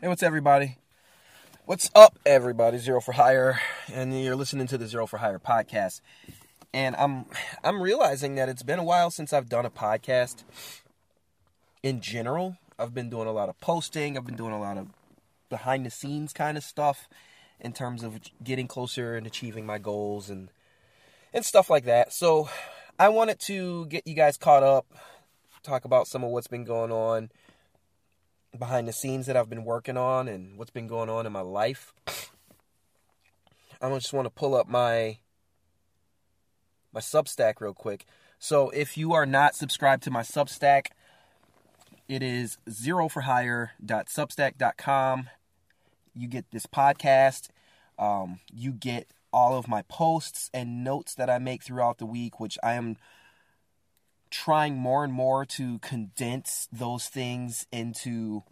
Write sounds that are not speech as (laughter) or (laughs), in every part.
Hey, what's everybody? What's up, everybody? Xero for Hire, and you're listening to the Xero for Hire podcast. And I'm I'm realizing that it's been a while since I've done a podcast. In general, I've been doing a lot of posting. I've been doing a lot of behind the scenes kind of stuff in terms of getting closer and achieving my goals and and stuff like that. So I wanted to get you guys caught up, talk about some of what's been going on behind the scenes that I've been working on and what's been going on in my life. I just want to pull up my my Substack real quick. So if you are not subscribed to my Substack, it is xeroforhire.substack.com. You get this podcast. Um, you get all of my posts and notes that I make throughout the week, which I am trying more and more to condense those things into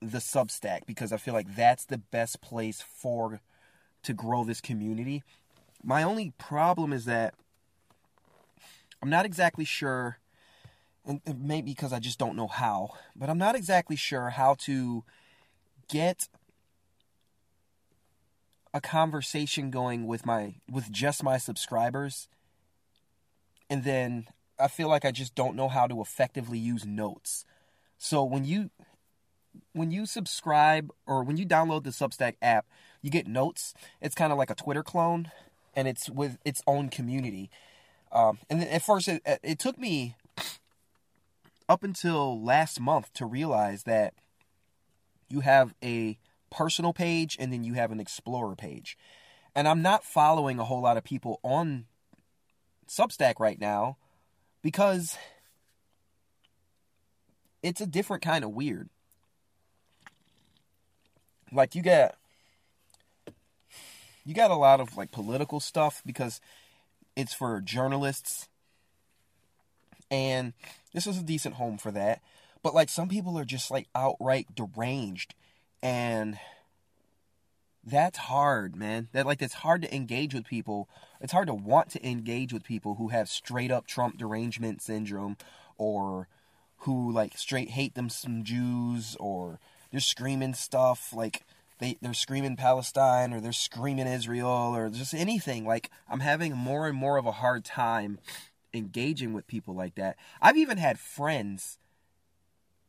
the Substack because I feel like that's the best place for to grow this community. My only problem is that I'm not exactly sure and maybe because I just don't know how, but I'm not exactly sure how to get a conversation going with my with just my subscribers and then I feel like I just don't know how to effectively use notes. So when you when you subscribe or when you download the Substack app, you get notes. It's kind of like a Twitter clone, and it's with its own community. Um, and at first, it, it took me up until last month to realize that you have a personal page and then you have an explorer page. And I'm not following a whole lot of people on Substack right now because it's a different kind of weird. Like you get you got a lot of like political stuff because it's for journalists and this is a decent home for that. But like some people are just like outright deranged and that's hard, man. That like it's hard to engage with people. It's hard to want to engage with people who have straight up Trump derangement syndrome or who like straight hate them some Jews or they're screaming stuff like they they're screaming Palestine or they're screaming Israel or just anything. Like I'm having more and more of a hard time engaging with people like that. I've even had friends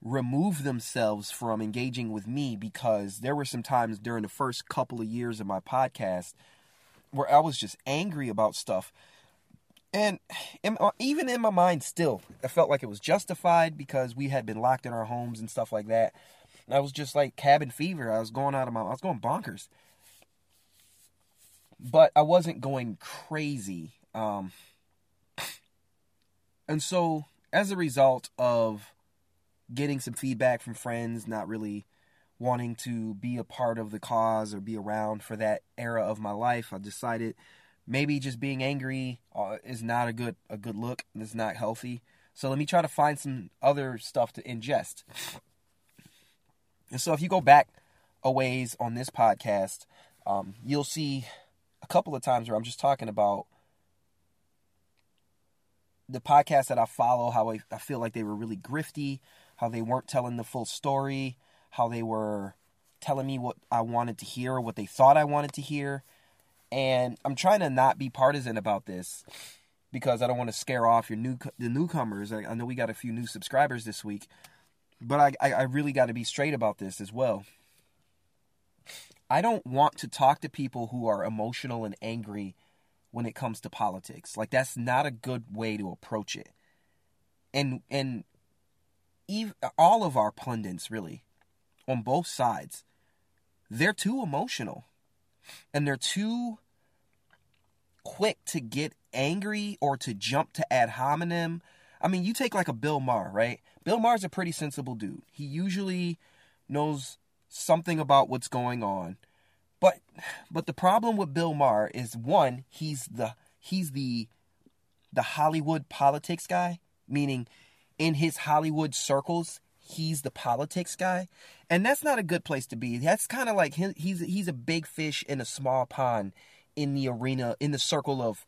remove themselves from engaging with me because there were some times during the first couple of years of my podcast where I was just angry about stuff. And even in my mind, still, I felt like it was justified because we had been locked in our homes and stuff like that. And I was just like cabin fever. I was going out of my, I was going bonkers. But I wasn't going crazy. Um, and so, as a result of getting some feedback from friends, not really wanting to be a part of the cause or be around for that era of my life, I decided maybe just being angry uh, is not a good a good look. And it's not healthy. So let me try to find some other stuff to ingest. And so if you go back a ways on this podcast, um, you'll see a couple of times where I'm just talking about the podcast that I follow, how I, I feel like they were really grifty, how they weren't telling the full story, how they were telling me what I wanted to hear or what they thought I wanted to hear. And I'm trying to not be partisan about this because I don't want to scare off your new the newcomers. I, I know we got a few new subscribers this week, but I, I, I really got to be straight about this as well. I don't want to talk to people who are emotional and angry when it comes to politics. Like that's not a good way to approach it. And and even, all of our pundits really on both sides they're too emotional and they're too quick to get angry or to jump to ad hominem. I mean, you take like a Bill Maher, right? Bill Maher's a pretty sensible dude. He usually knows something about what's going on. But but the problem with Bill Maher is one, he's the he's the the Hollywood politics guy, meaning in his Hollywood circles, he's the politics guy, and that's not a good place to be. That's kind of like he, he's he's a big fish in a small pond in the arena in the circle of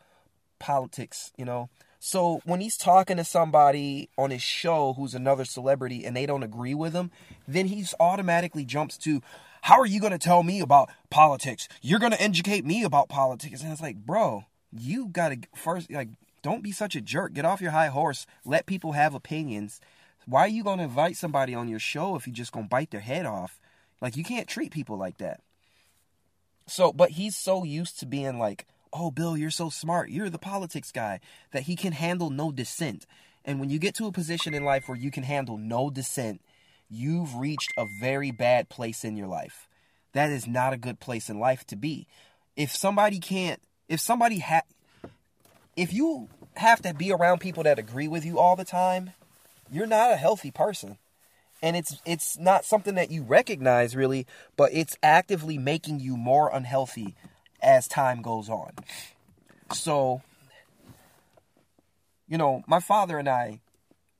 politics, you know. So when he's talking to somebody on his show who's another celebrity and they don't agree with him, then he's automatically jumps to, how are you going to tell me about politics? You're going to educate me about politics. And it's like, bro, you got to first, like, don't be such a jerk. Get off your high horse. Let people have opinions. Why are you going to invite somebody on your show if you're just going to bite their head off? Like, you can't treat people like that. So, but he's so used to being like, oh, Bill, you're so smart. You're the politics guy that he can handle no dissent. And when you get to a position in life where you can handle no dissent, you've reached a very bad place in your life. That is not a good place in life to be. If somebody can't, if somebody ha, if you have to be around people that agree with you all the time, you're not a healthy person. And it's it's not something that you recognize really, but it's actively making you more unhealthy as time goes on. So, you know, my father and I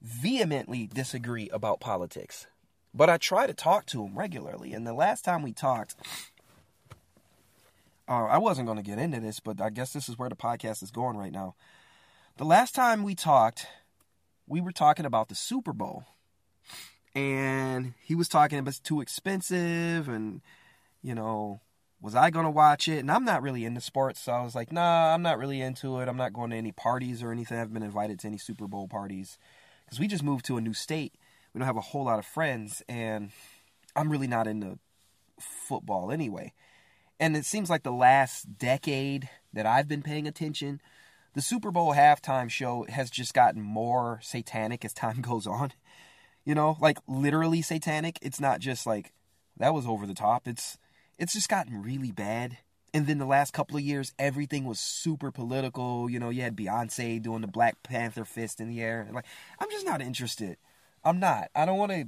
vehemently disagree about politics. But I try to talk to him regularly. And the last time we talked, uh, I wasn't going to get into this, but I guess this is where the podcast is going right now. The last time we talked, we were talking about the Super Bowl. And he was talking about it's too expensive and, you know, was I going to watch it? And I'm not really into sports, so I was like, nah, I'm not really into it. I'm not going to any parties or anything. I haven't been invited to any Super Bowl parties because we just moved to a new state. We don't have a whole lot of friends, and I'm really not into football anyway. And it seems like the last decade that I've been paying attention, the Super Bowl halftime show has just gotten more satanic as time (laughs) goes on. You know, like literally satanic. It's not just like that was over the top. It's it's just gotten really bad. And then the last couple of years, everything was super political. You know, you had Beyonce doing the Black Panther fist in the air. Like, I'm just not interested. I'm not. I don't want to.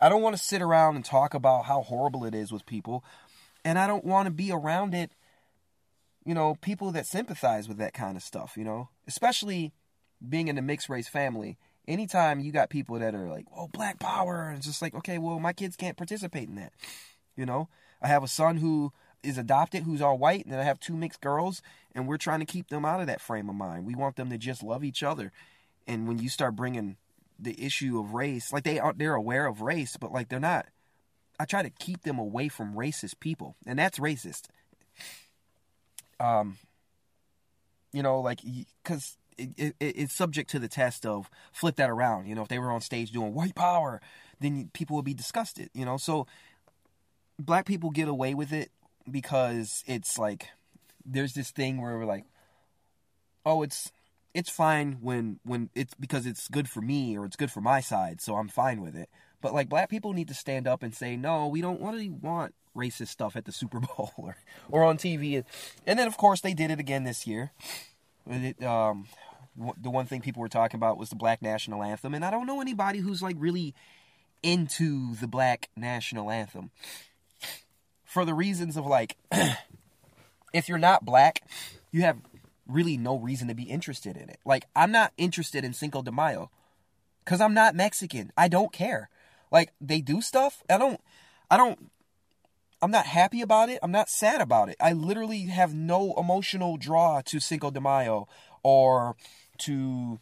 I don't want to sit around and talk about how horrible it is with people, and I don't want to be around it. You know, people that sympathize with that kind of stuff. You know, especially being in a mixed race family. Anytime you got people that are like, "Oh, Black Power," and it's just like, okay, well, my kids can't participate in that. You know, I have a son who is adopted who's all white, and then I have two mixed girls, and we're trying to keep them out of that frame of mind. We want them to just love each other. And when you start bringing the issue of race, like they are, they're aware of race, but like they're not. I try to keep them away from racist people, and that's racist. Um, you know, like because it, it, it's subject to the test of flip that around. You know, if they were on stage doing white power, then people would be disgusted. You know, so black people get away with it because it's like there's this thing where we're like, oh, it's it's fine when when it's because it's good for me or it's good for my side, so I'm fine with it. But like black people need to stand up and say, no, we don't really want racist stuff at the Super (laughs) Bowl or or on TV. And then of course they did it again this year. It, um, the one thing people were talking about was the black national anthem, and I don't know anybody who's like really into the black national anthem for the reasons of like, (clears throat) if you're not black, you have really no reason to be interested in it. Like, I'm not interested in Cinco de Mayo because I'm not Mexican. I don't care. Like, they do stuff. I don't, I don't, I'm not happy about it. I'm not sad about it. I literally have no emotional draw to Cinco de Mayo or to,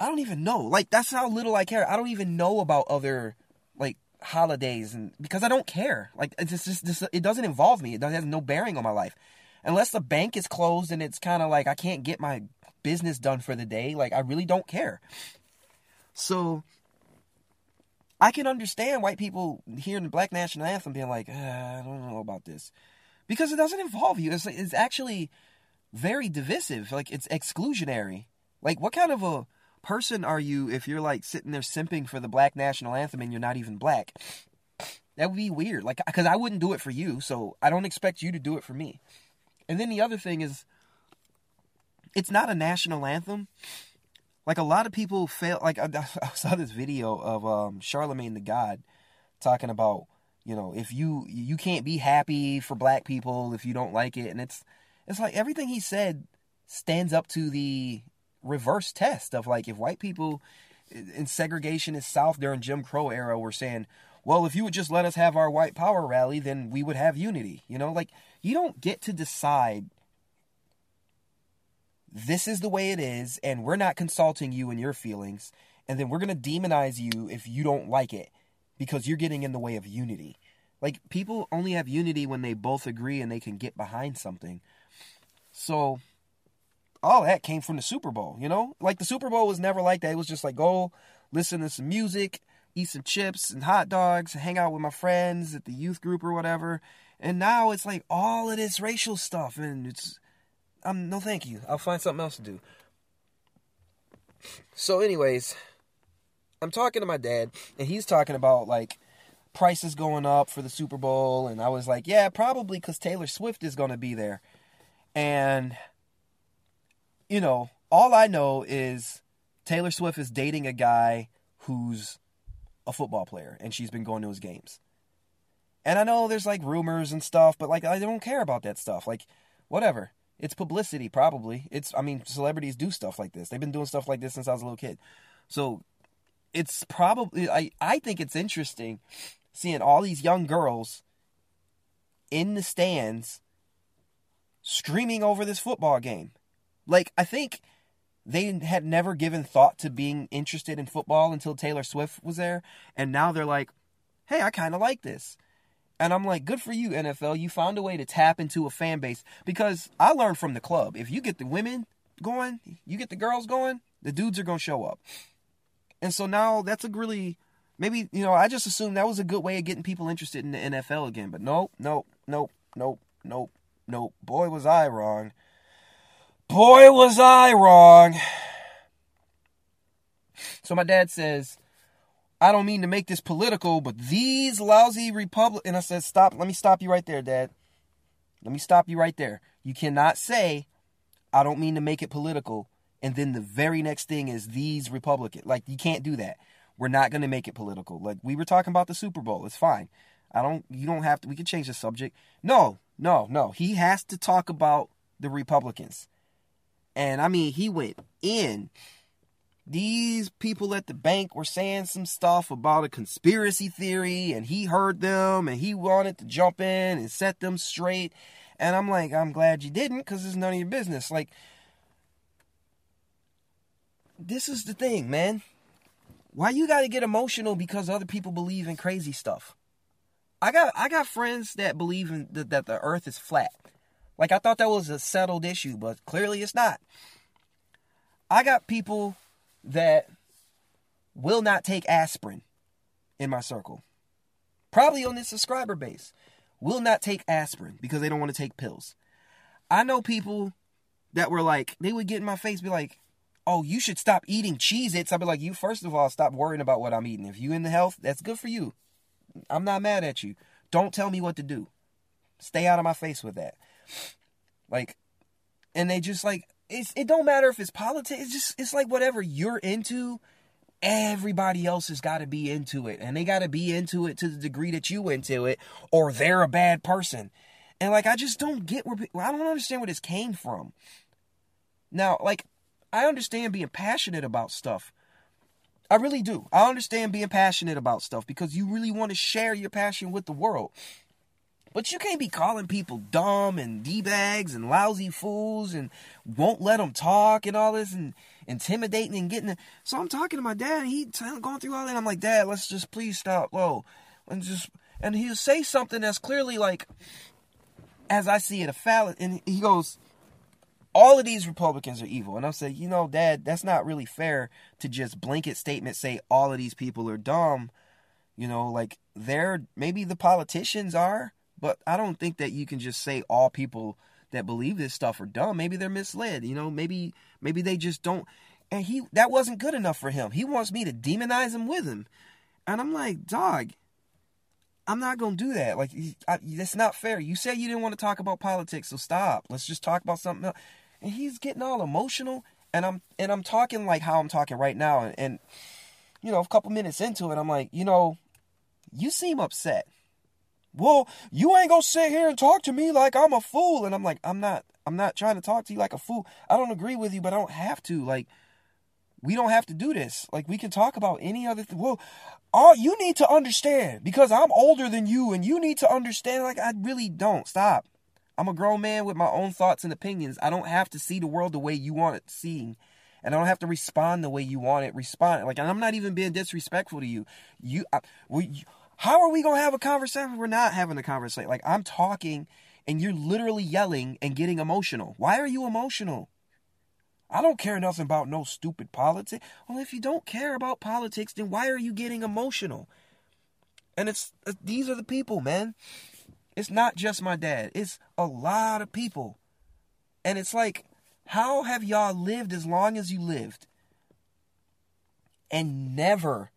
I don't even know. Like, that's how little I care. I don't even know about other, like, holidays and because I don't care. Like it's just, just it doesn't involve me. It has no bearing on my life. Unless the bank is closed and it's kind of like I can't get my business done for the day, like I really don't care. So I can understand white people hearing the Black National Anthem being like, uh, I don't know about this. Because it doesn't involve you. It's, it's actually very divisive. Like, it's exclusionary. Like, what kind of a person are you if you're like sitting there simping for the black national anthem and you're not even black? That would be weird. Like, because I wouldn't do it for you, so I don't expect you to do it for me. And then the other thing is, it's not a national anthem. Like a lot of people fail. Like I, (laughs) I saw this video of um, Charlemagne the God talking about, you know, if you you can't be happy for black people if you don't like it, and it's it's like everything he said stands up to the reverse test of like if white people in segregationist South during Jim Crow era were saying, well, if you would just let us have our white power rally, then we would have unity. You know, like you don't get to decide this is the way it is, and we're not consulting you and your feelings, and then we're gonna demonize you if you don't like it because you're getting in the way of unity. Like people only have unity when they both agree and they can get behind something. So all that came from the Super Bowl, you know? Like the Super Bowl was never like that. It was just like go listen to some music, eat some chips and hot dogs, hang out with my friends at the youth group or whatever. And now it's like all of this racial stuff and it's I'm no thank you. I'll find something else to do. So anyways, I'm talking to my dad and he's talking about like prices going up for the Super Bowl and I was like, yeah, probably cuz Taylor Swift is going to be there. And you know, all I know is Taylor Swift is dating a guy who's a football player and she's been going to his games. And I know there's like rumors and stuff, but like I don't care about that stuff. Like whatever. It's publicity probably. It's I mean celebrities do stuff like this. They've been doing stuff like this since I was a little kid. So it's probably I I think it's interesting seeing all these young girls in the stands screaming over this football game. Like I think they had never given thought to being interested in football until Taylor Swift was there. And now they're like, hey, I kind of like this. And I'm like, good for you, NFL. You found a way to tap into a fan base. Because I learned from the club if you get the women going, you get the girls going, the dudes are going to show up. And so now that's a really, maybe, you know, I just assumed that was a good way of getting people interested in the NFL again. But nope, nope, nope, nope, nope, nope. Boy, was I wrong. Boy, was I wrong. So my dad says, I don't mean to make this political, but these lousy Republic. And I said, stop. Let me stop you right there, Dad. Let me stop you right there. You cannot say, I don't mean to make it political. And then the very next thing is these Republican. Like, you can't do that. We're not going to make it political. Like, we were talking about the Super Bowl. It's fine. I don't, you don't have to, we can change the subject. No, no, no. He has to talk about the Republicans. And I mean, he went in. These people at the bank were saying some stuff about a conspiracy theory, and he heard them and he wanted to jump in and set them straight. And I'm like, I'm glad you didn't because it's none of your business. Like, this is the thing, man. Why you got to get emotional because other people believe in crazy stuff? I got I got friends that believe in the, that the earth is flat. Like I thought that was a settled issue, but clearly it's not. I got people that will not take aspirin in my circle. Probably on this subscriber base. Will not take aspirin because they don't want to take pills. I know people that were like, they would get in my face, be like, oh, you should stop eating Cheez Its. I'd be like, you, first of all, stop worrying about what I'm eating. If you in the health, that's good for you. I'm not mad at you. Don't tell me what to do. Stay out of my face with that. Like, and they just like it's it don't matter if it's politics. It's just it's like whatever you're into. Everybody else has got to be into it, and they got to be into it to the degree that you into it, or they're a bad person. And like, I just don't get where I don't understand where this came from. Now, like, I understand being passionate about stuff. I really do. I understand being passionate about stuff because you really want to share your passion with the world. But you can't be calling people dumb and d-bags and lousy fools and won't let them talk and all this and intimidating and getting. So I'm talking to my dad and he going through all that. I'm like, Dad, let's just please stop. Whoa, and just and he'll say something that's clearly like, as I see it, a fallacy. And he goes, all of these Republicans are evil. And I'll say, you know, Dad, that's not really fair to just blanket statement say all of these people are dumb. You know, like they're maybe the politicians are, but I don't think that you can just say all people that believe this stuff are dumb. Maybe they're misled. You know, maybe maybe they just don't. And he that wasn't good enough for him. He wants me to demonize him with him, and I'm like, dog. I'm not gonna do that. Like, I, that's not fair. You said you didn't want to talk about politics, so stop. Let's just talk about something else. And he's getting all emotional, and I'm and I'm talking like how I'm talking right now, and, and you know, a couple minutes into it, I'm like, you know, you seem upset well, you ain't gonna sit here and talk to me like I'm a fool. And I'm like, I'm not, I'm not trying to talk to you like a fool. I don't agree with you, but I don't have to. Like, we don't have to do this. Like, we can talk about any other thing. Well, all you need to understand because I'm older than you and you need to understand. Like, I really don't. Stop. I'm a grown man with my own thoughts and opinions. I don't have to see the world the way you want it seen. And I don't have to respond the way you want it respond. Like, and I'm not even being disrespectful to you. You, I, we, how are we gonna have a conversation? We're not having a conversation. Like, I'm talking, and you're literally yelling and getting emotional. Why are you emotional? I don't care nothing about no stupid politics. Well, if you don't care about politics, then why are you getting emotional? And it's these are the people, man. It's not just my dad. It's a lot of people. And it's like, how have y'all lived as long as you lived and never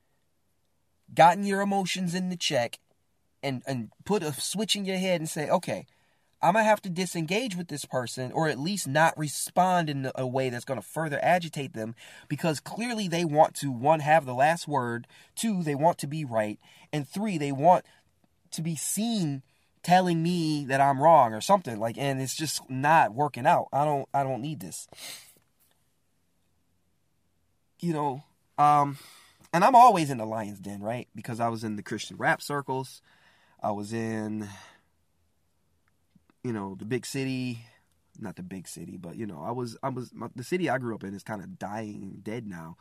gotten your emotions in the check and, and put a switch in your head and say, okay, I'm to have to disengage with this person or at least not respond in a way that's to further agitate them because clearly they want to, one, have the last word, two, they want to be right, and three, they want to be seen telling me that I'm wrong or something like and it's just not working out. I don't I don't need this. You know, um and I'm always in the lion's den, right? Because I was in the Christian rap circles. I was in you know, the big city, not the big city, but you know, I was I was my, the city I grew up in is kind of dying dead now.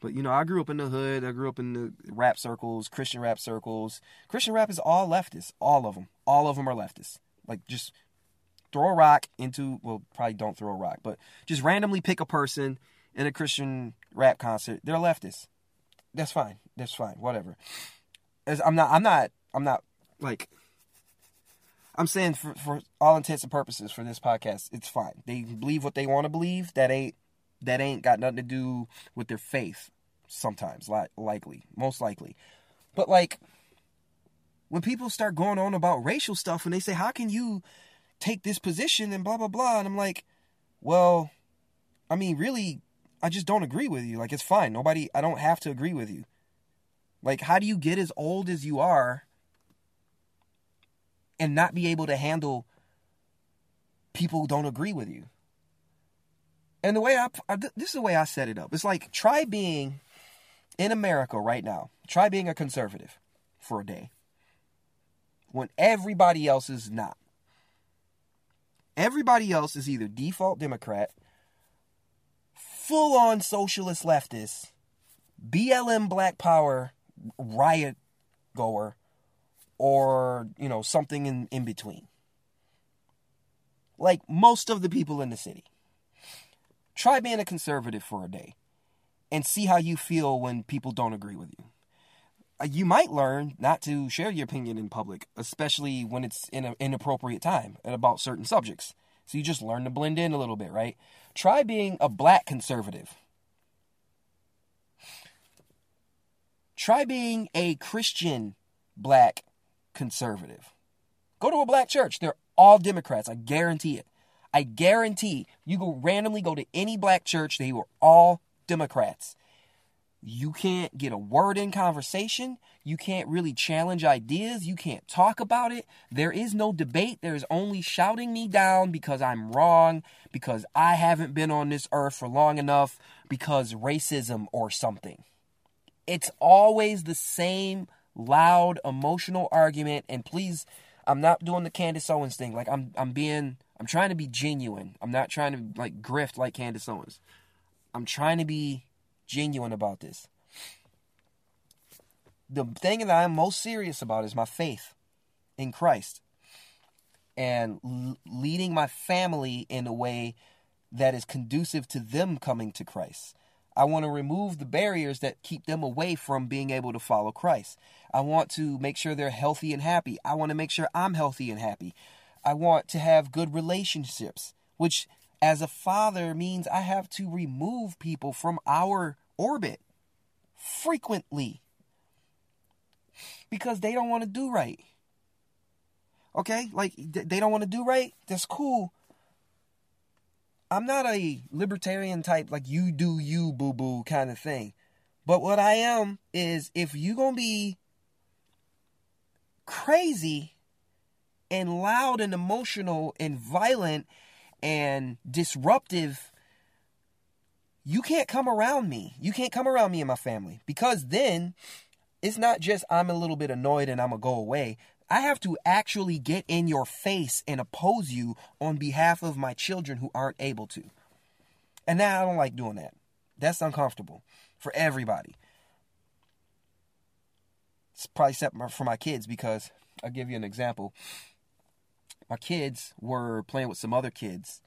But you know, I grew up in the hood. I grew up in the rap circles, Christian rap circles. Christian rap is all leftists, all of them. All of them are leftists. Like just throw a rock into well, probably don't throw a rock, but just randomly pick a person in a Christian rap concert. They're leftists. That's fine. That's fine. Whatever. As I'm not. I'm not. I'm not like. I'm saying for for all intents and purposes for this podcast, it's fine. They believe what they want to believe. That ain't that ain't got nothing to do with their faith sometimes li- likely most likely but like when people start going on about racial stuff and they say how can you take this position and blah blah blah and i'm like well i mean really i just don't agree with you like it's fine nobody i don't have to agree with you like how do you get as old as you are and not be able to handle people who don't agree with you and the way I, I, this is the way I set it up. It's like try being in America right now. Try being a conservative for a day when everybody else is not. Everybody else is either default Democrat, full on socialist leftist, BLM Black Power riot goer, or, you know, something in, in between. Like most of the people in the city. Try being a conservative for a day and see how you feel when people don't agree with you. Uh, you might learn not to share your opinion in public, especially when it's in an inappropriate time and about certain subjects. So you just learn to blend in a little bit, right? Try being a black conservative. Try being a Christian black conservative. Go to a black church. They're all Democrats. I guarantee it. I guarantee you go randomly go to any black church, they were all Democrats. You can't get a word in conversation. You can't really challenge ideas. You can't talk about it. There is no debate. There's only shouting me down because I'm wrong, because I haven't been on this earth for long enough, because racism or something. It's always the same loud, emotional argument. And please, I'm not doing the Candace Owens thing. Like I'm I'm being I'm trying to be genuine. I'm not trying to like grift like Candace Owens. I'm trying to be genuine about this. The thing that I'm most serious about is my faith in Christ and l- leading my family in a way that is conducive to them coming to Christ. I want to remove the barriers that keep them away from being able to follow Christ. I want to make sure they're healthy and happy. I want to make sure I'm healthy and happy. I want to have good relationships, which as a father means I have to remove people from our orbit frequently because they don't want to do right. Okay? Like they don't want to do right. That's cool. I'm not a libertarian type like you do you boo boo kind of thing. But what I am is if you're going to be crazy and loud and emotional and violent and disruptive, you can't come around me. You can't come around me and my family because then it's not just I'm a little bit annoyed and I'm going to go away. I have to actually get in your face and oppose you on behalf of my children who aren't able to. And now I don't like doing that. That's uncomfortable for everybody. It's probably except for my kids because I'll give you an example. My kids were playing with some other kids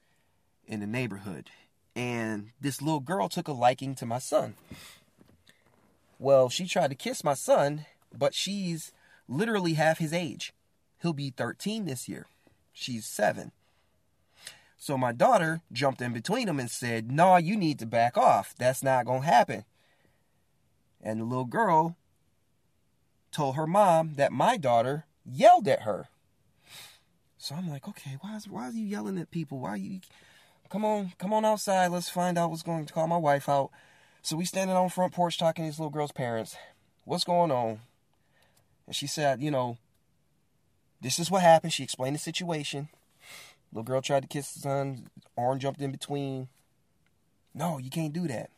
in the neighborhood, and this little girl took a liking to my son. Well, she tried to kiss my son, but she's literally half his age. He'll be 13 this year. She's seven. So my daughter jumped in between them and said, nah, you need to back off. That's not going to happen. And the little girl told her mom that my daughter yelled at her. So I'm like, okay, why is why are you yelling at people? Why you come on, come on outside, let's find out what's going to call my wife out. So we standing on front porch talking to this little girl's parents. What's going on? And she said, you know, this is what happened. She explained the situation. Little girl tried to kiss the son. Arm jumped in between. No, you can't do that.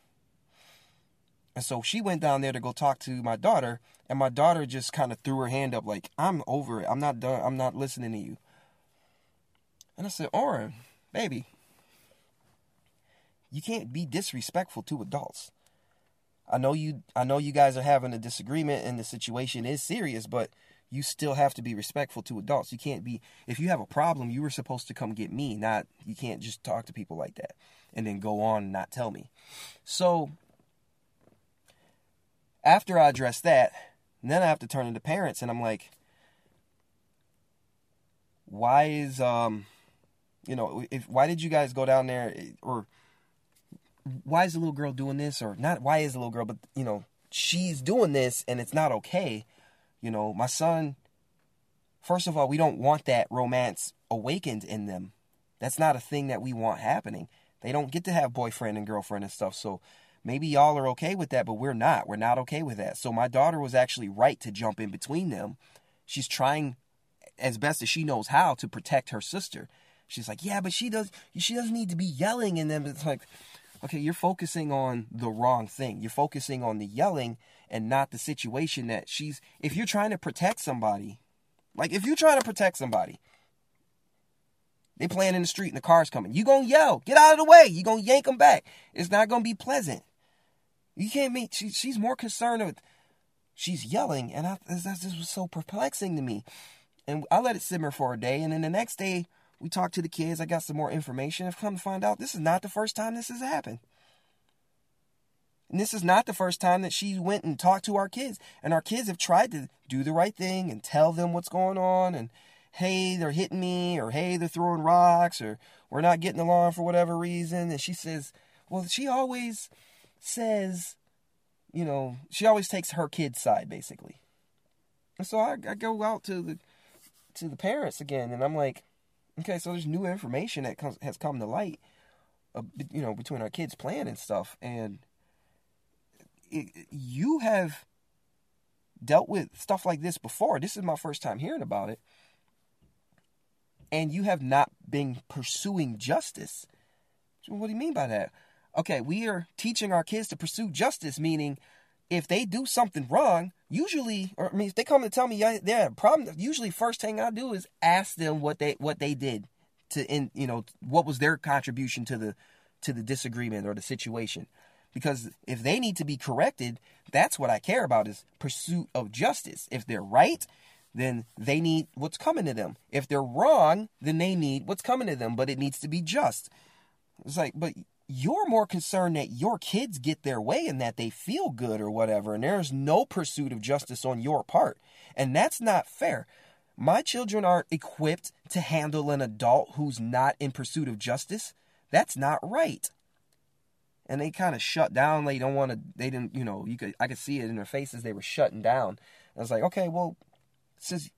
And so she went down there to go talk to my daughter, and my daughter just kind of threw her hand up like, "I'm over it. I'm not done. I'm not listening to you." And I said, "Oren, baby, you can't be disrespectful to adults. I know you I know you guys are having a disagreement and the situation is serious, but you still have to be respectful to adults. You can't be if you have a problem, you were supposed to come get me, not you can't just talk to people like that and then go on and not tell me. So after I address that, then I have to turn into parents and I'm like why is um you know, if why did you guys go down there? Or why is the little girl doing this? Or not why is the little girl but you know she's doing this and it's not okay. You know my son first of all we don't want that romance awakened in them. That's not a thing that we want happening. They don't get to have boyfriend and girlfriend and stuff. So maybe y'all are okay with that but we're not. We're not okay with that. So my daughter was actually right to jump in between them. She's trying as best as she knows how to protect her sister she's like yeah but she does she doesn't need to be yelling and then it's like okay, you're focusing on the wrong thing. You're focusing on the yelling and not the situation that she's. If you're trying to protect somebody, like if you're trying to protect somebody, they playing in the street and the car's coming. You gonna yell, get out of the way. You gonna yank them back. It's not gonna be pleasant. You can't meet. She, she's more concerned with. She's yelling, and I, this, this was so perplexing to me. And I let it simmer for a day, and then the next day we talked to the kids. I got some more information. I've come to find out this is not the first time this has happened. And this is not the first time that she went and talked to our kids. And our kids have tried to do the right thing and tell them what's going on. And hey, they're hitting me, or hey, they're throwing rocks, or we're not getting along for whatever reason. And she says, well, she always says, you know, she always takes her kid's side, basically. And so I, I go out to the to the parents again, and I'm like, Okay, so there's new information that comes, has come to light, uh, you know, between our kids playing and stuff, and it, you have dealt with stuff like this before. This is my first time hearing about it, and you have not been pursuing justice. What do you mean by that? Okay, we are teaching our kids to pursue justice, meaning if they do something wrong, usually, or I mean, if they come to tell me they have a problem, usually first thing I do is ask them what they what they did to, in you know, what was their contribution to the to the disagreement or the situation. Because if they need to be corrected, that's what I care about is pursuit of justice. If they're right, then they need what's coming to them. If they're wrong, then they need what's coming to them, but it needs to be just. It's like, but you're more concerned that your kids get their way and that they feel good or whatever, and there's no pursuit of justice on your part. And that's not fair. My children aren't equipped to handle an adult who's not in pursuit of justice. That's not right. And they kind of shut down. They don't want to. They didn't. You know. You could. I could see it in their faces. They were shutting down. I was like, okay, well, since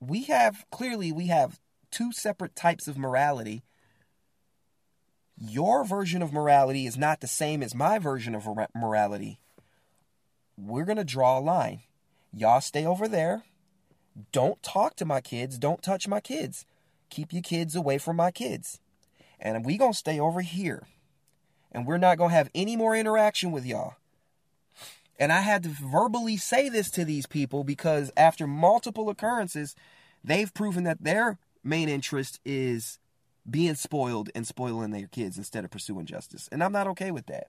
we have clearly we have two separate types of morality your version of morality is not the same as my version of morality. We're going to draw a line. Y'all stay over there. Don't talk to my kids. Don't touch my kids. Keep your kids away from my kids. And we going to stay over here. And we're not going to have any more interaction with y'all. And I had to verbally say this to these people because after multiple occurrences, they've proven that their main interest is being spoiled and spoiling their kids instead of pursuing justice. And I'm not okay with that.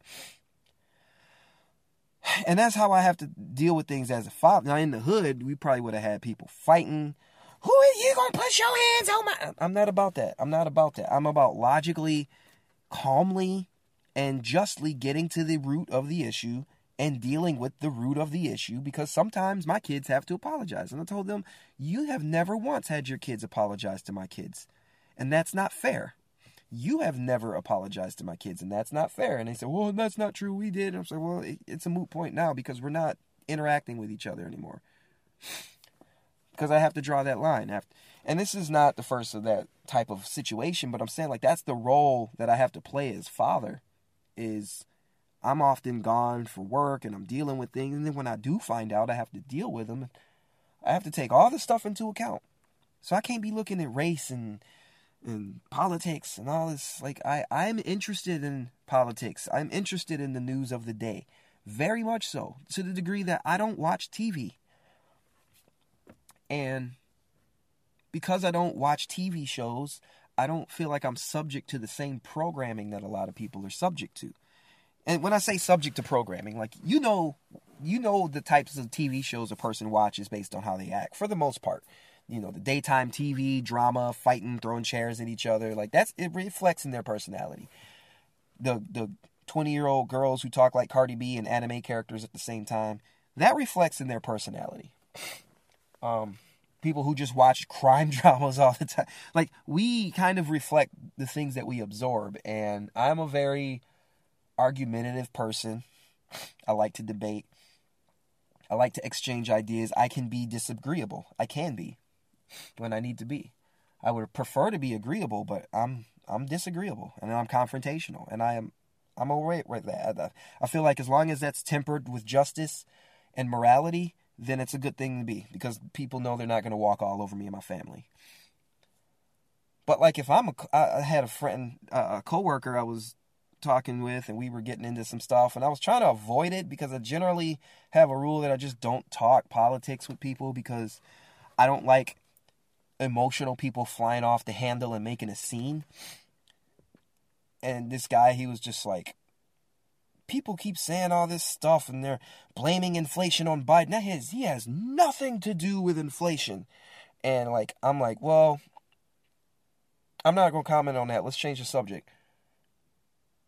(sighs) And that's how I have to deal with things as a father. Now, in the hood, we probably would have had people fighting. Who are you going to put your hands on my. I'm not about that. I'm not about that. I'm about logically, calmly, and justly getting to the root of the issue and dealing with the root of the issue because sometimes my kids have to apologize. And I told them, You have never once had your kids apologize to my kids. And that's not fair. You have never apologized to my kids, and that's not fair. And they said, Well, that's not true. We did. And I'm saying, Well, it's a moot point now because we're not interacting with each other anymore. (sighs) because I have to draw that line. And this is not the first of that type of situation, but I'm saying, like, that's the role that I have to play as father is I'm often gone for work and I'm dealing with things. And then when I do find out I have to deal with them, I have to take all this stuff into account. So I can't be looking at race and and politics and all this. Like I, I'm interested in politics. I'm interested in the news of the day. Very much so. To the degree that I don't watch TV. And because I don't watch TV shows, I don't feel like I'm subject to the same programming that a lot of people are subject to and when I say subject to programming, like you know, you know the types of TV shows a person watches based on how they act for the most part. You know, the daytime TV drama, fighting, throwing chairs at each other, like that's it reflects in their personality. The the 20-year-old girls who talk like Cardi B and anime characters at the same time, that reflects in their personality. Um people who just watch (laughs) crime dramas all the time. Like we kind of reflect the things that we absorb and I'm a very argumentative person. I like to debate. I like to exchange ideas. I can be disagreeable. I can be when I need to be. I would prefer to be agreeable, but I'm I'm disagreeable and I'm confrontational, and I am I'm alright with that. I feel like as long as that's tempered with justice and morality, then it's a good thing to be because people know they're not going to walk all over me and my family. But like if I'm a, I had a friend, a coworker I was talking with and we were getting into some stuff and I was trying to avoid it because I generally have a rule that I just don't talk politics with people because I don't like emotional people flying off the handle and making a scene. And this guy, he was just like, people keep saying all this stuff and they're blaming inflation on Biden. That has, he has nothing to do with inflation. And like, I'm like, well, I'm not going to comment on that. Let's change the subject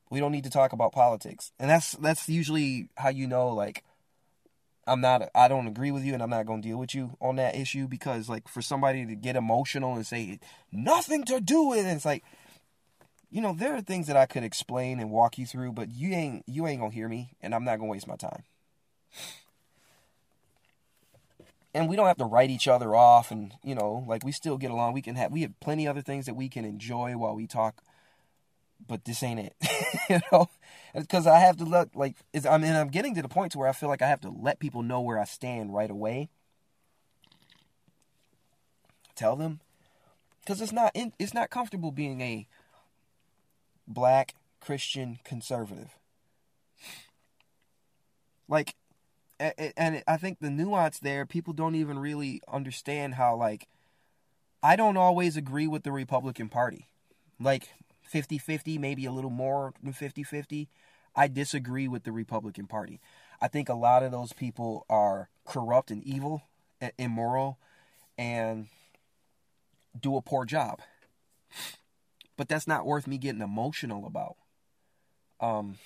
we don't need to talk about politics. And that's that's usually how you know like I'm not I don't agree with you and I'm not going to deal with you on that issue because like for somebody to get emotional and say nothing to do with it it's like you know there are things that I could explain and walk you through but you ain't you ain't going to hear me and I'm not going to waste my time. And we don't have to write each other off and you know like we still get along we can have we have plenty other things that we can enjoy while we talk but this ain't it. (laughs) you know, because I have to let like I mean I'm getting to the point to where I feel like I have to let people know where I stand right away. Tell them, because it's not it's not comfortable being a black Christian conservative. Like, and I think the nuance there, people don't even really understand how like I don't always agree with the Republican Party. Like 50 50, maybe a little more than 50 50. I disagree with the Republican Party. I think a lot of those people are corrupt and evil, immoral, and do a poor job. But that's not worth me getting emotional about. Um,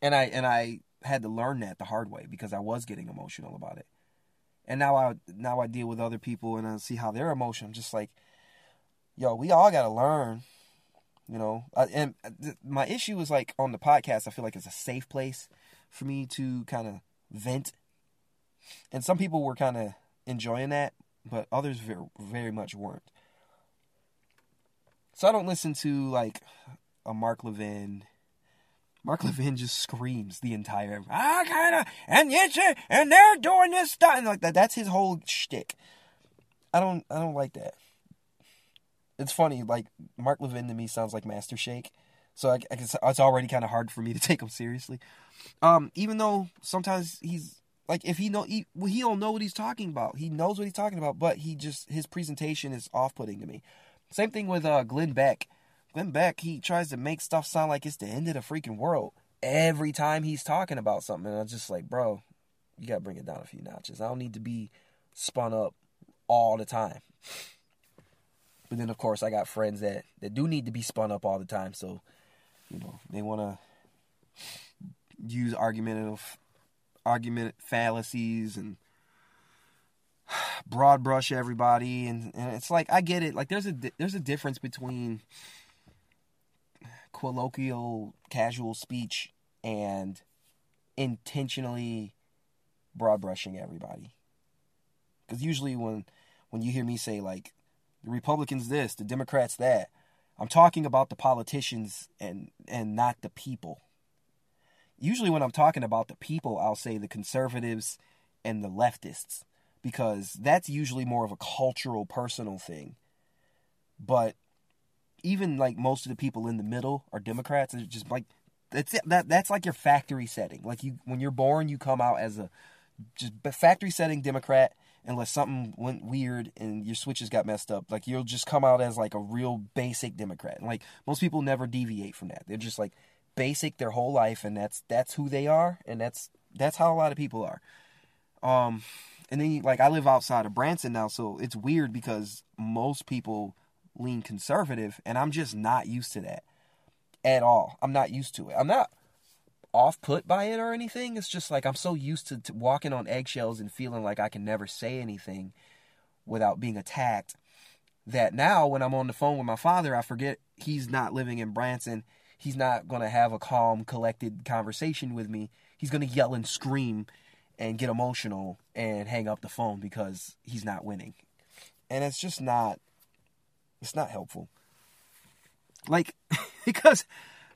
and I and I had to learn that the hard way because I was getting emotional about it. And now I now I deal with other people and I see how they're emotional. I'm just like, yo, we all got to learn, you know. and my issue is like on the podcast, I feel like it's a safe place for me to kind of vent. And some people were kind of enjoying that, but others very, very much weren't. So I don't listen to like a Mark Levin. Mark (laughs) Levin just screams the entire ah, I kind of and yes and they're doing this stuff and like that. That's his whole shtick. I don't I don't like that it's funny. Like Mark Levin to me sounds like Master Shake, so I, I guess it's already kind of hard for me to (laughs) take him seriously. Um, even though sometimes he's like if he know he, he don't know what he's talking about. He knows what he's talking about, but he just his presentation is off putting to me. Same thing with uh Glenn Beck. Glenn Beck, he tries to make stuff sound like it's the end of the freaking world every time he's talking about something. And I'm just like, bro, you gotta bring it down a few notches. I don't need to be spun up all the time. But then of course I got friends that, that do need to be spun up all the time, so you know, they wanna use argumentative argument fallacies and (sighs) broad brush everybody. And, and it's like I get it. Like there's a there's a difference between colloquial casual speech and intentionally broad brushing everybody. Because usually when when you hear me say like the republicans this the democrats that i'm talking about the politicians and and not the people usually when I'm talking about the people, I'll say the conservatives and the leftists because that's usually more of a cultural, personal thing. But even like most of the people in the middle are Democrats. It's just like that's it. That that's like your factory setting. Like you, when you're born, you come out as a just factory setting Democrat. Unless something went weird and your switches got messed up, like you'll just come out as like a real basic Democrat. And like most people never deviate from that. They're just like basic their whole life and that's that's who they are and that's that's how a lot of people are um and then like i live outside of branson now so it's weird because most people lean conservative and i'm just not used to that at all i'm not used to it i'm not off put by it or anything it's just like i'm so used to, to walking on eggshells and feeling like i can never say anything without being attacked that now when i'm on the phone with my father i forget he's not living in branson he's not going to have a calm, collected conversation with me. He's going to yell and scream and get emotional and hang up the phone because he's not winning. And it's just not it's not helpful. Like (laughs) because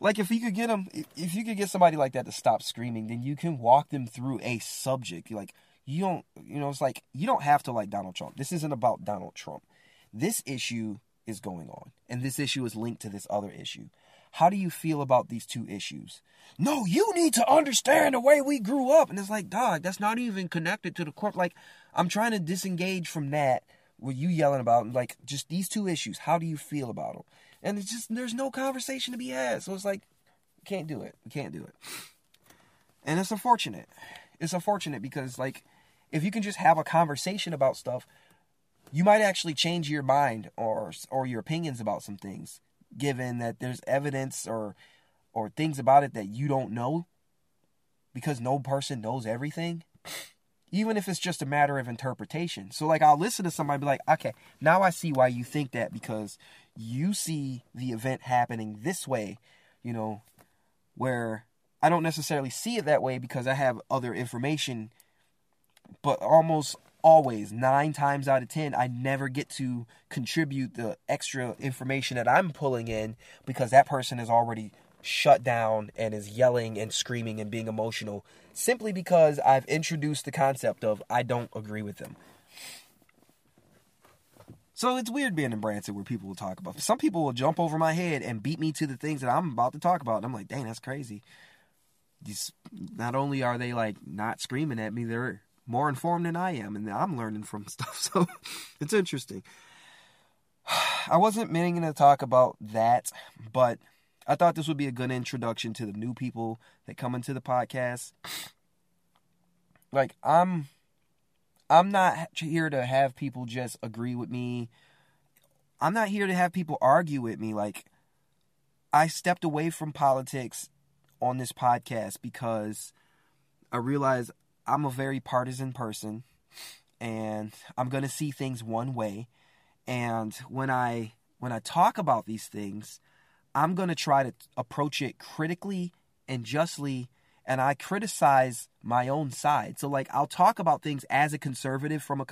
like if you could get them if you could get somebody like that to stop screaming, then you can walk them through a subject. Like you don't you know it's like you don't have to like Donald Trump. This isn't about Donald Trump. This issue is going on and this issue is linked to this other issue. How do you feel about these two issues? No, you need to understand the way we grew up. And it's like, dog, that's not even connected to the court. Like, I'm trying to disengage from that, what you yelling about, like, just these two issues. How do you feel about them? And it's just, there's no conversation to be had. So it's like, can't do it. Can't do it. And it's unfortunate. It's unfortunate because, like, if you can just have a conversation about stuff, you might actually change your mind or or your opinions about some things given that there's evidence or or things about it that you don't know because no person knows everything even if it's just a matter of interpretation so like i'll listen to somebody be like okay now i see why you think that because you see the event happening this way you know where i don't necessarily see it that way because i have other information but almost always nine times out of ten i never get to contribute the extra information that i'm pulling in because that person is already shut down and is yelling and screaming and being emotional simply because i've introduced the concept of i don't agree with them so it's weird being in branson where people will talk about some people will jump over my head and beat me to the things that i'm about to talk about and i'm like dang that's crazy these not only are they like not screaming at me they're more informed than I am, and I'm learning from (laughs) stuff. So it's interesting. (sighs) I wasn't meaning to talk about that, but I thought this would be a good introduction to the new people that come into the podcast. Like I'm I'm not here to have people just agree with me. I'm not here to have people argue with me like I stepped away from politics on this podcast because I realized I'm a very partisan person and I'm going to see things one way and when I when I talk about these things, I'm going to try to approach it critically and justly and I criticize my own side. So like I'll talk about things as a conservative from a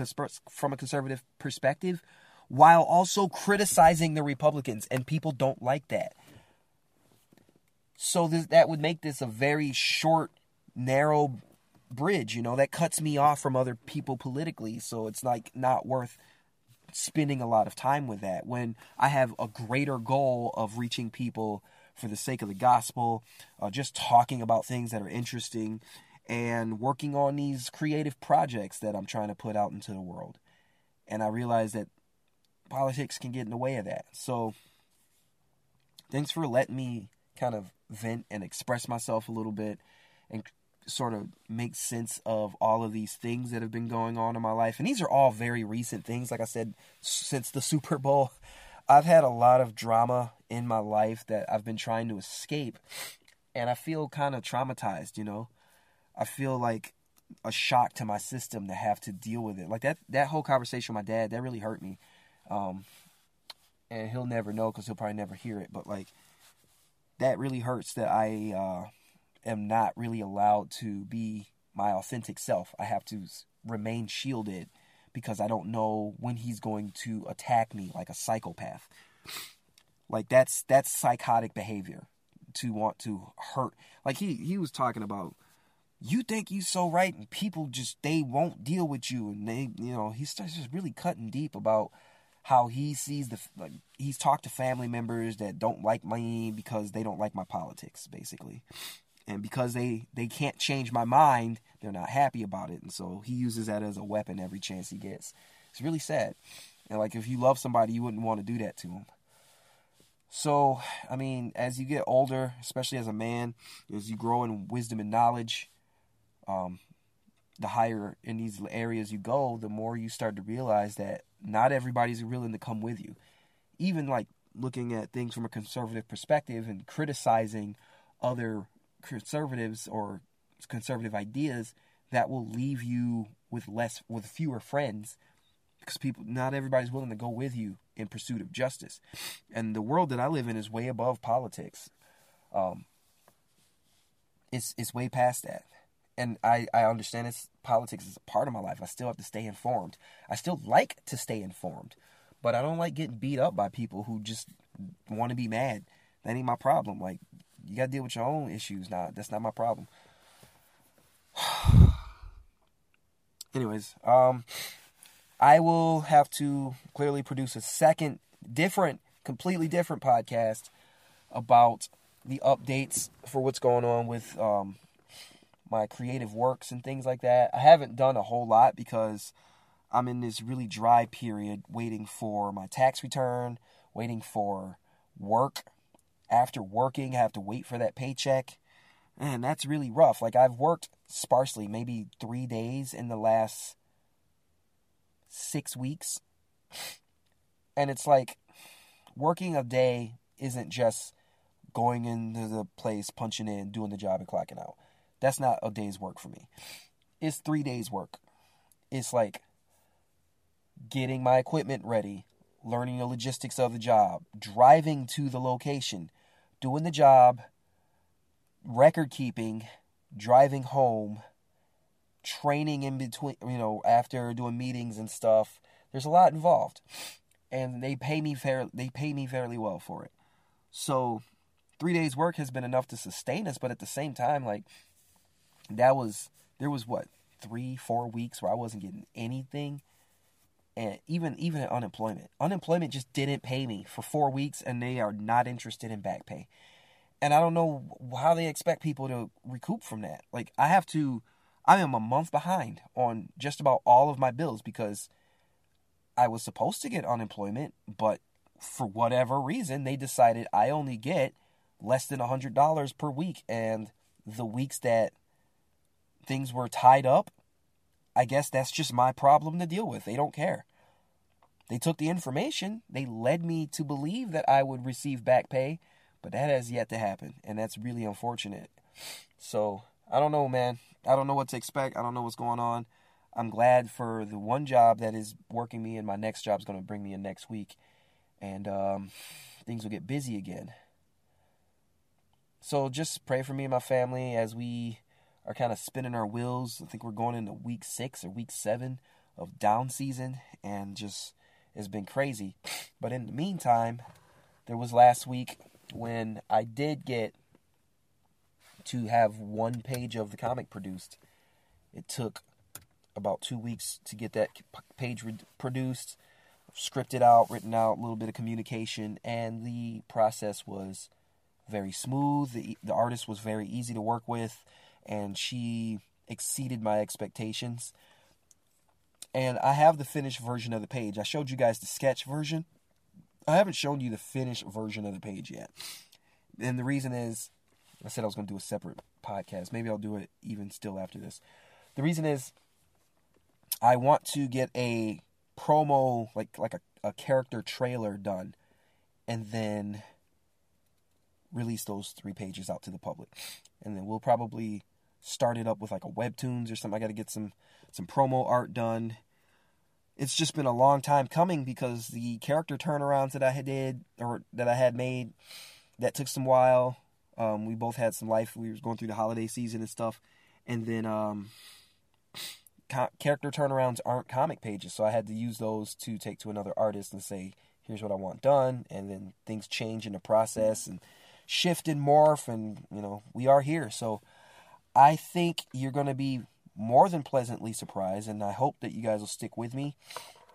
from a conservative perspective while also criticizing the Republicans and people don't like that. So this, that would make this a very short narrow bridge, you know, that cuts me off from other people politically. So it's like not worth spending a lot of time with that when I have a greater goal of reaching people for the sake of the gospel, uh, just talking about things that are interesting, and working on these creative projects that I'm trying to put out into the world. And I realize that politics can get in the way of that. So, thanks for letting me kind of vent and express myself a little bit and sort of make sense of all of these things that have been going on in my life. And these are all very recent things. Like I said, since the Super Bowl, I've had a lot of drama in my life that I've been trying to escape. And I feel kind of traumatized, you know? I feel like a shock to my system to have to deal with it. Like that, that whole conversation with my dad, that really hurt me. Um, and he'll never know because he'll probably never hear it. But like, that really hurts that I, uh, am not really allowed to be my authentic self. I have to remain shielded because I don't know when he's going to attack me like a psychopath. Like that's that's psychotic behavior to want to hurt. Like he he was talking about you think you so right and people just they won't deal with you and they you know he starts just really cutting deep about how he sees the like he's talked to family members that don't like me because they don't like my politics basically and because they they can't change my mind they're not happy about it. And so he uses that as a weapon every chance he gets. It's really sad. And like if you love somebody you wouldn't want to do that to them so i mean as you get older especially as a man as you grow in wisdom and knowledge um, the higher in these areas you go the more you start to realize that not everybody's willing to come with you. Even like looking at things from a conservative perspective and criticizing other conservatives or conservative ideas that will leave you with less with fewer friends because people not everybody's willing to go with you in pursuit of justice. And the world that i live in is way above politics. Um it's it's way past that. And i i understand it's politics is a part of my life. I still have to stay informed. I still like to stay informed but i don't like getting beat up by people who just want to be mad. That ain't my problem. Like you gotta deal with your own issues now. That's not my problem. (sighs) Anyways, um, I will have to clearly produce a second, different, completely different podcast about the updates for what's going on with um, my creative works and things like that. I haven't done a whole lot because I'm in this really dry period waiting for my tax return, waiting for work after working, have to wait for that paycheck. And that's really rough. Like I've worked sparsely, maybe three days in the last six weeks. And it's like working a day isn't just going into the place, punching in, doing the job, and clocking out. That's not a day's work for me. It's three days' work. It's like getting my equipment ready, learning the logistics of the job, driving to the location, doing the job, record keeping, driving home, training in between, you know, after doing meetings and stuff. There's a lot involved. And they pay me fair they pay me fairly well for it. So 3 days work has been enough to sustain us, but at the same time like that was there was what 3 4 weeks where I wasn't getting anything and even even at unemployment. Unemployment just didn't pay me for four weeks, and they are not interested in back pay. And I don't know how they expect people to recoup from that. Like I have to, I am a month behind on just about all of my bills because I was supposed to get unemployment, but for whatever reason, they decided I only get less than hundred dollars per week, and the weeks that things were tied up I guess that's just my problem to deal with. They don't care. They took the information, they led me to believe that I would receive back pay, but that has yet to happen, and that's really unfortunate. So, I don't know, man. I don't know what to expect. I don't know what's going on. I'm glad for the one job that is working me, and my next job is going to bring me in next week, and um, things will get busy again. So, just pray for me and my family as we are kind of spinning our wheels. I think we're going into week six or week seven of down season, and just it's been crazy. But in the meantime, there was last week when I did get to have one page of the comic produced. It took about two weeks to get that page re- produced, scripted out, written out, a little bit of communication, and the process was very smooth. The, the artist was very easy to work with, and she exceeded my expectations. And I have the finished version of the page. I showed you guys the sketch version. I haven't shown you the finished version of the page yet. And the reason is, I said I was going to do a separate podcast. Maybe I'll do it even still after this. The reason is, I want to get a promo, like like a, a character trailer done, and then release those three pages out to the public. And then we'll probably start it up with like a webtoons or something. I got to get some some promo art done. It's just been a long time coming because the character turnarounds that I had did or that I had made that took some while. Um, we both had some life. We was going through the holiday season and stuff, and then um, co- character turnarounds aren't comic pages, so I had to use those to take to another artist and say, "Here's what I want done," and then things change in the process and shift and morph, and you know we are here. So I think you're going to be more than pleasantly surprised, and I hope that you guys will stick with me.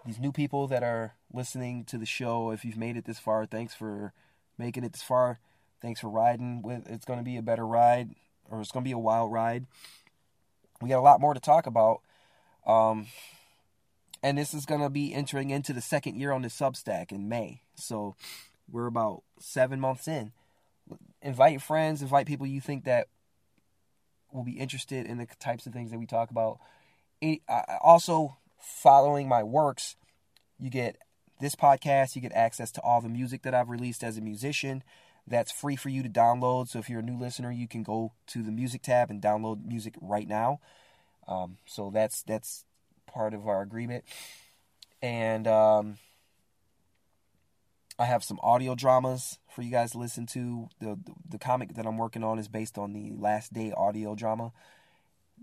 These new people that are listening to the show, if you've made it this far, thanks for making it this far. Thanks for riding with. It's going to be a better ride, or it's going to be a wild ride. We got a lot more to talk about. Um, and this is going to be entering into the second year on the Substack in May. So we're about seven months in. Invite friends, invite people you think that will be interested in the types of things that we talk about. Also, following my works, you get this podcast, you get access to all the music that I've released as a musician. That's free for you to download. So if you're a new listener, you can go to the music tab and download music right now. Um, so that's that's part of our agreement. And um, I have some audio dramas for you guys to listen to. The, the, the comic that I'm working on is based on the Last Day audio drama.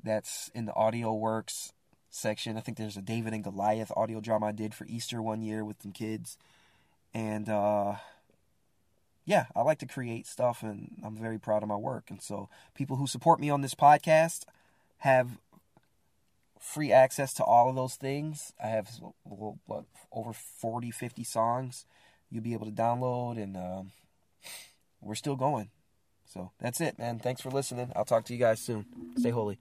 That's in the audio works section. I think there's a David and Goliath audio drama I did for Easter one year with some kids. And uh, yeah, I like to create stuff and I'm very proud of my work. And so people who support me on this podcast have free access to all of those things. I have over 40, 50 songs you'll be able to download, and um, we're still going. So that's it, man. Thanks for listening. I'll talk to you guys soon. Stay holy.